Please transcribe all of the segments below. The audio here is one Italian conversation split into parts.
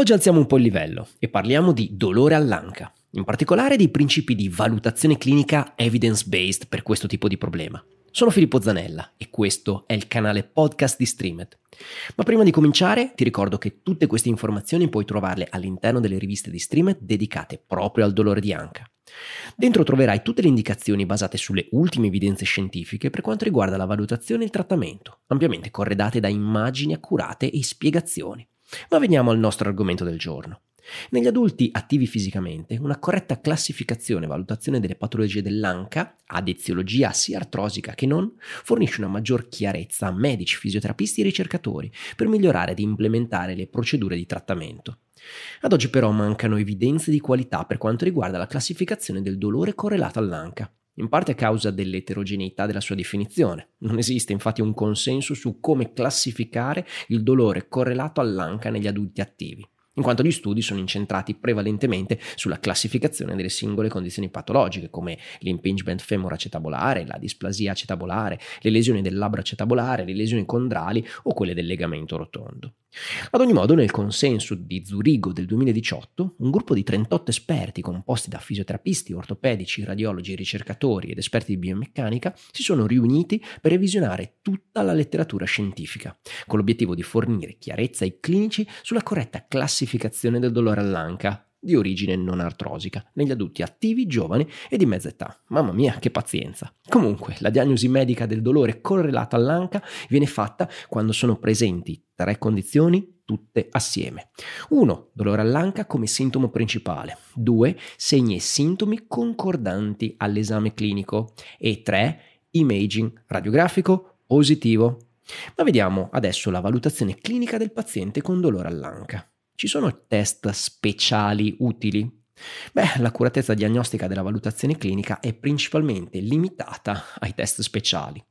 Oggi alziamo un po' il livello e parliamo di dolore all'anca, in particolare dei principi di valutazione clinica evidence-based per questo tipo di problema. Sono Filippo Zanella e questo è il canale podcast di Streamed. Ma prima di cominciare ti ricordo che tutte queste informazioni puoi trovarle all'interno delle riviste di Streamed dedicate proprio al dolore di anca. Dentro troverai tutte le indicazioni basate sulle ultime evidenze scientifiche per quanto riguarda la valutazione e il trattamento, ampiamente corredate da immagini accurate e spiegazioni. Ma veniamo al nostro argomento del giorno. Negli adulti attivi fisicamente, una corretta classificazione e valutazione delle patologie dell'anca, ad eziologia sia artrosica che non, fornisce una maggior chiarezza a medici, fisioterapisti e ricercatori per migliorare ed implementare le procedure di trattamento. Ad oggi però mancano evidenze di qualità per quanto riguarda la classificazione del dolore correlato all'anca in parte a causa dell'eterogeneità della sua definizione. Non esiste infatti un consenso su come classificare il dolore correlato all'anca negli adulti attivi in quanto gli studi sono incentrati prevalentemente sulla classificazione delle singole condizioni patologiche, come l'impingement femoroacetabolare, la displasia acetabolare, le lesioni del labbro acetabolare, le lesioni condrali o quelle del legamento rotondo. Ad ogni modo, nel consenso di Zurigo del 2018, un gruppo di 38 esperti composti da fisioterapisti, ortopedici, radiologi, ricercatori ed esperti di biomeccanica si sono riuniti per revisionare tutta la letteratura scientifica, con l'obiettivo di fornire chiarezza ai clinici sulla corretta classificazione del dolore all'anca di origine non artrosica negli adulti attivi, giovani e di mezza età. Mamma mia, che pazienza! Comunque, la diagnosi medica del dolore correlato all'anca viene fatta quando sono presenti tre condizioni tutte assieme. 1. Dolore all'anca come sintomo principale. 2. Segni e sintomi concordanti all'esame clinico. E 3. Imaging radiografico positivo. Ma vediamo adesso la valutazione clinica del paziente con dolore all'anca. Ci sono test speciali utili? Beh, l'accuratezza diagnostica della valutazione clinica è principalmente limitata ai test speciali.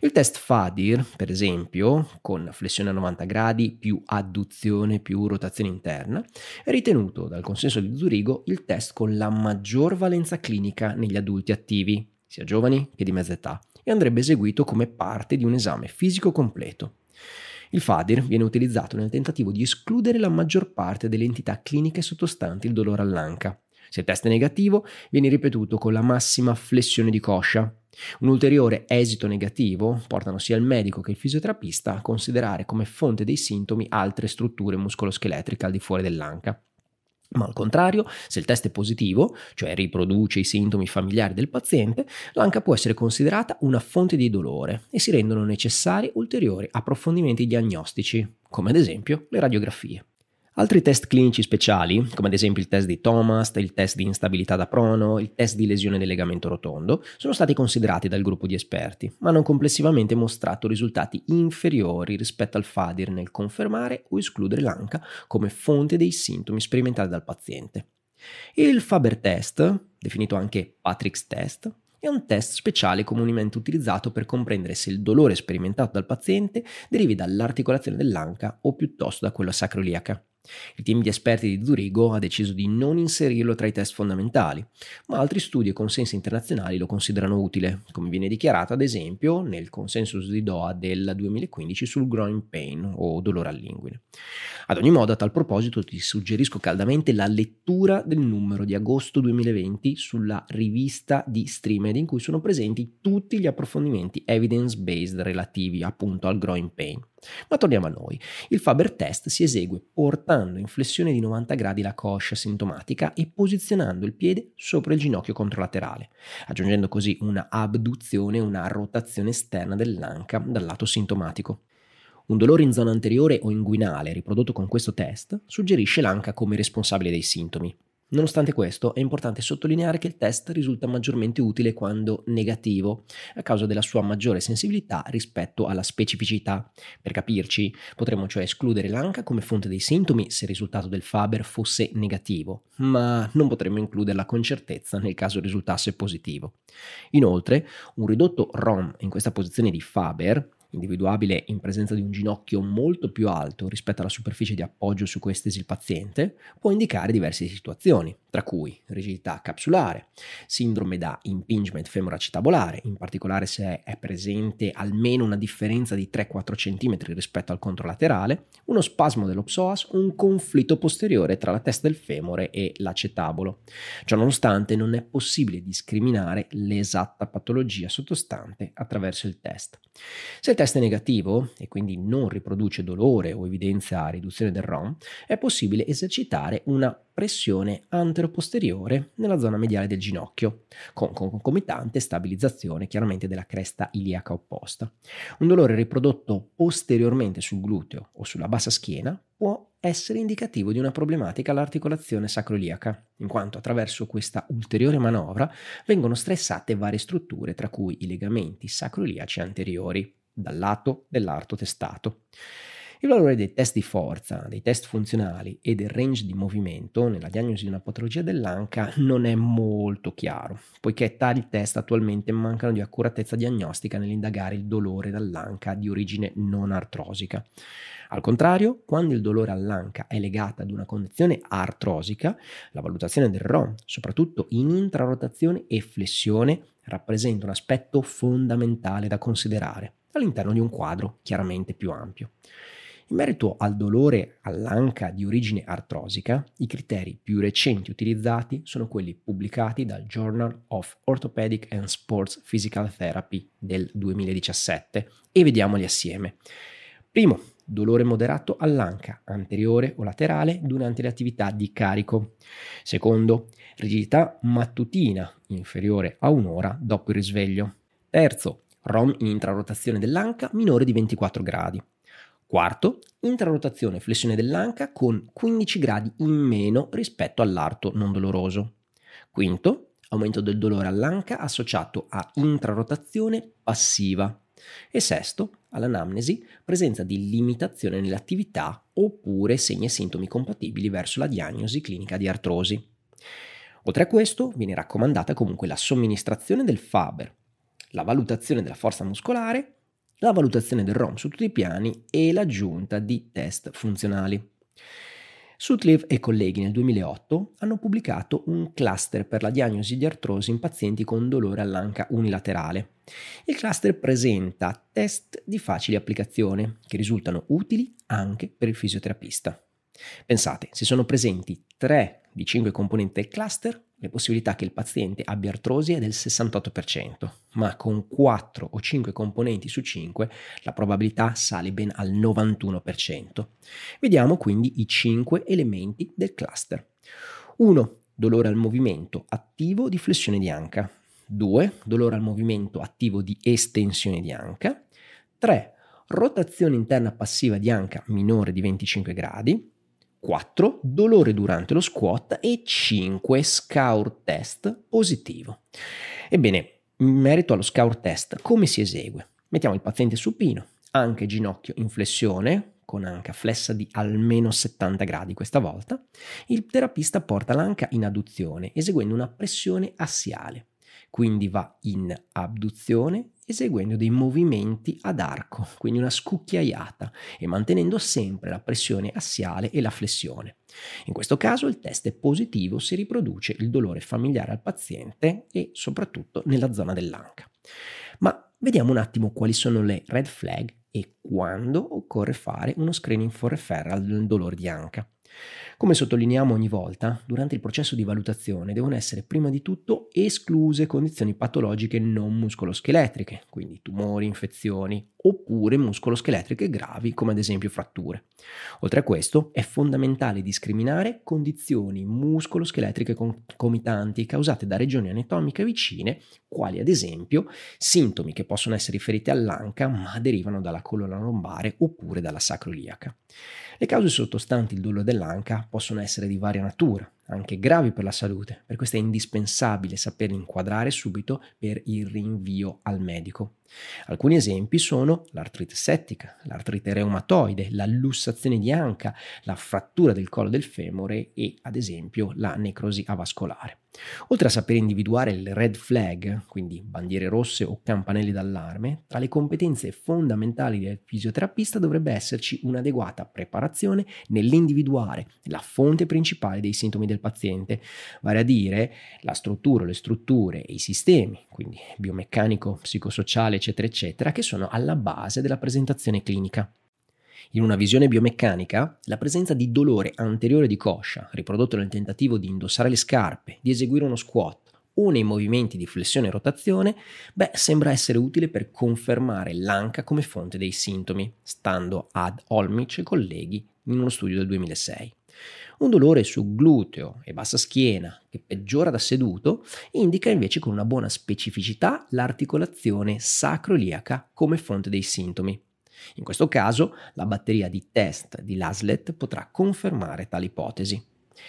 Il test FADIR, per esempio, con flessione a 90 gradi più adduzione più rotazione interna, è ritenuto dal consenso di Zurigo il test con la maggior valenza clinica negli adulti attivi, sia giovani che di mezza età, e andrebbe eseguito come parte di un esame fisico completo. Il FADIR viene utilizzato nel tentativo di escludere la maggior parte delle entità cliniche sottostanti il dolore all'anca. Se il test è negativo, viene ripetuto con la massima flessione di coscia. Un ulteriore esito negativo portano sia il medico che il fisioterapista a considerare come fonte dei sintomi altre strutture muscoloscheletriche al di fuori dell'anca. Ma al contrario, se il test è positivo, cioè riproduce i sintomi familiari del paziente, l'anca può essere considerata una fonte di dolore e si rendono necessari ulteriori approfondimenti diagnostici, come ad esempio le radiografie. Altri test clinici speciali, come ad esempio il test di Thomas, il test di instabilità da prono, il test di lesione del legamento rotondo, sono stati considerati dal gruppo di esperti, ma hanno complessivamente mostrato risultati inferiori rispetto al FADIR nel confermare o escludere l'ANCA come fonte dei sintomi sperimentati dal paziente. Il Faber test, definito anche Patrick's test, è un test speciale comunemente utilizzato per comprendere se il dolore sperimentato dal paziente derivi dall'articolazione dell'anca o piuttosto da quella sacroiliaca. Il team di esperti di Zurigo ha deciso di non inserirlo tra i test fondamentali, ma altri studi e consensi internazionali lo considerano utile, come viene dichiarato ad esempio nel consensus di Doha del 2015 sul groin pain o dolore all'inguine. Ad ogni modo, a tal proposito ti suggerisco caldamente la lettura del numero di agosto 2020 sulla rivista di Streamed in cui sono presenti tutti gli approfondimenti evidence-based relativi appunto al groin pain. Ma torniamo a noi. Il Faber test si esegue portando in flessione di 90 gradi la coscia sintomatica e posizionando il piede sopra il ginocchio controlaterale, aggiungendo così una abduzione e una rotazione esterna dell'anca dal lato sintomatico. Un dolore in zona anteriore o inguinale riprodotto con questo test suggerisce l'anca come responsabile dei sintomi. Nonostante questo, è importante sottolineare che il test risulta maggiormente utile quando negativo, a causa della sua maggiore sensibilità rispetto alla specificità. Per capirci, potremmo cioè escludere l'anca come fonte dei sintomi se il risultato del Faber fosse negativo, ma non potremmo includerla con certezza nel caso risultasse positivo. Inoltre, un ridotto ROM in questa posizione di Faber individuabile in presenza di un ginocchio molto più alto rispetto alla superficie di appoggio su cui è steso il paziente, può indicare diverse situazioni, tra cui rigidità capsulare, sindrome da impingement femoroacetabolare, in particolare se è presente almeno una differenza di 3-4 cm rispetto al controlaterale, uno spasmo dello psoas o un conflitto posteriore tra la testa del femore e l'acetabolo. Ciononostante non è possibile discriminare l'esatta patologia sottostante attraverso il test. Se il test è negativo e quindi non riproduce dolore o evidenzia riduzione del ROM, è possibile esercitare una pressione anteroposteriore nella zona mediale del ginocchio, con concomitante stabilizzazione chiaramente della cresta iliaca opposta. Un dolore riprodotto posteriormente sul gluteo o sulla bassa schiena può essere indicativo di una problematica all'articolazione sacroiliaca, in quanto attraverso questa ulteriore manovra vengono stressate varie strutture, tra cui i legamenti sacroiliaci anteriori, dal lato dell'arto testato. Il valore dei test di forza, dei test funzionali e del range di movimento nella diagnosi di una patologia dell'anca non è molto chiaro, poiché tali test attualmente mancano di accuratezza diagnostica nell'indagare il dolore dall'anca di origine non artrosica. Al contrario, quando il dolore all'anca è legato ad una condizione artrosica, la valutazione del ROM, soprattutto in intrarotazione e flessione, rappresenta un aspetto fondamentale da considerare all'interno di un quadro chiaramente più ampio. In merito al dolore all'anca di origine artrosica, i criteri più recenti utilizzati sono quelli pubblicati dal Journal of Orthopedic and Sports Physical Therapy del 2017 e vediamoli assieme. Primo, dolore moderato all'anca anteriore o laterale durante le attività di carico. Secondo, rigidità mattutina inferiore a un'ora dopo il risveglio. Terzo, ROM in intrarotazione dell'anca minore di 24 gradi. Quarto, intrarotazione e flessione dell'anca con 15 gradi in meno rispetto all'arto non doloroso. Quinto, aumento del dolore all'anca associato a intrarotazione passiva. E sesto, all'anamnesi, presenza di limitazione nell'attività oppure segni e sintomi compatibili verso la diagnosi clinica di artrosi. Oltre a questo, viene raccomandata comunque la somministrazione del Faber, la valutazione della forza muscolare la valutazione del ROM su tutti i piani e l'aggiunta di test funzionali. Sutliff e colleghi nel 2008 hanno pubblicato un cluster per la diagnosi di artrosi in pazienti con dolore all'anca unilaterale. Il cluster presenta test di facile applicazione che risultano utili anche per il fisioterapista. Pensate, se sono presenti tre di cinque componenti del cluster, le possibilità che il paziente abbia artrosi è del 68%, ma con 4 o 5 componenti su 5 la probabilità sale ben al 91%. Vediamo quindi i 5 elementi del cluster. 1. Dolore al movimento attivo di flessione di anca. 2. Dolore al movimento attivo di estensione di anca. 3. Rotazione interna passiva di anca minore di 25 gradi. 4 dolore durante lo squat e 5 scour test positivo. Ebbene, in merito allo scour test, come si esegue? Mettiamo il paziente supino, anche ginocchio in flessione, con anca flessa di almeno 70 gradi questa volta. Il terapista porta l'anca in adduzione, eseguendo una pressione assiale. Quindi va in abduzione eseguendo dei movimenti ad arco, quindi una scucchiaiata e mantenendo sempre la pressione assiale e la flessione. In questo caso il test è positivo se riproduce il dolore familiare al paziente e soprattutto nella zona dell'anca. Ma vediamo un attimo quali sono le red flag e quando occorre fare uno screening for referral del dolore di anca. Come sottolineiamo ogni volta, durante il processo di valutazione devono essere prima di tutto escluse condizioni patologiche non muscoloscheletriche, quindi tumori, infezioni, oppure muscoloscheletriche gravi come ad esempio fratture. Oltre a questo è fondamentale discriminare condizioni muscoloscheletriche concomitanti causate da regioni anatomiche vicine, quali ad esempio sintomi che possono essere riferiti all'anca ma derivano dalla colonna lombare oppure dalla sacroiliaca. Le cause sottostanti il dolore dell'anca possono essere di varia natura, anche gravi per la salute, per questo è indispensabile saperli inquadrare subito per il rinvio al medico. Alcuni esempi sono l'artrite settica, l'artrite reumatoide, la lussazione di anca, la frattura del collo del femore e ad esempio la necrosi avascolare. Oltre a sapere individuare il red flag, quindi bandiere rosse o campanelli d'allarme, tra le competenze fondamentali del fisioterapista dovrebbe esserci un'adeguata preparazione nell'individuare la fonte principale dei sintomi del paziente, vale a dire la struttura, le strutture e i sistemi, quindi biomeccanico, psicosociale, eccetera, eccetera, che sono alla base della presentazione clinica. In una visione biomeccanica, la presenza di dolore anteriore di coscia, riprodotto nel tentativo di indossare le scarpe, di eseguire uno squat o nei movimenti di flessione e rotazione, beh, sembra essere utile per confermare l'anca come fonte dei sintomi, stando ad Olmich e colleghi in uno studio del 2006. Un dolore su gluteo e bassa schiena che peggiora da seduto indica invece con una buona specificità l'articolazione sacroiliaca come fonte dei sintomi. In questo caso la batteria di test di Laslet potrà confermare tale ipotesi.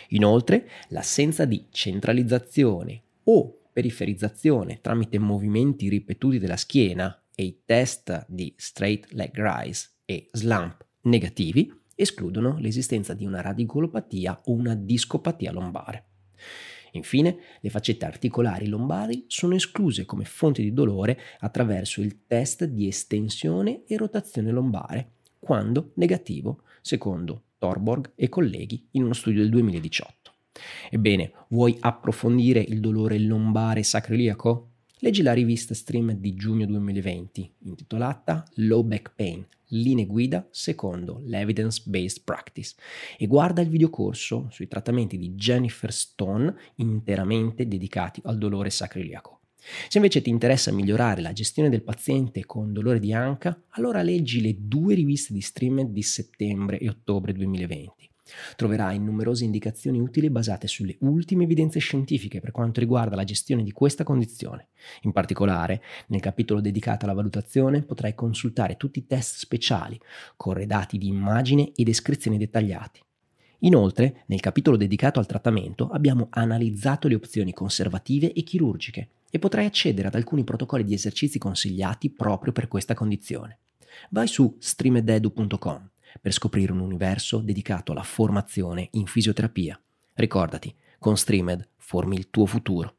Inoltre, l'assenza di centralizzazione o periferizzazione tramite movimenti ripetuti della schiena e i test di straight leg rise e slump negativi escludono l'esistenza di una radicolopatia o una discopatia lombare. Infine, le faccette articolari lombari sono escluse come fonte di dolore attraverso il test di estensione e rotazione lombare, quando negativo, secondo Torborg e colleghi in uno studio del 2018. Ebbene, vuoi approfondire il dolore lombare sacroiliaco? Leggi la rivista Stream di giugno 2020, intitolata Low Back Pain, linee guida secondo l'Evidence Based Practice e guarda il videocorso sui trattamenti di Jennifer Stone interamente dedicati al dolore sacroiliaco. Se invece ti interessa migliorare la gestione del paziente con dolore di anca, allora leggi le due riviste di Stream di settembre e ottobre 2020. Troverai numerose indicazioni utili basate sulle ultime evidenze scientifiche per quanto riguarda la gestione di questa condizione. In particolare, nel capitolo dedicato alla valutazione potrai consultare tutti i test speciali, corredati di immagini e descrizioni dettagliate. Inoltre, nel capitolo dedicato al trattamento abbiamo analizzato le opzioni conservative e chirurgiche e potrai accedere ad alcuni protocolli di esercizi consigliati proprio per questa condizione. Vai su streamededu.com per scoprire un universo dedicato alla formazione in fisioterapia. Ricordati, con Streamed formi il tuo futuro.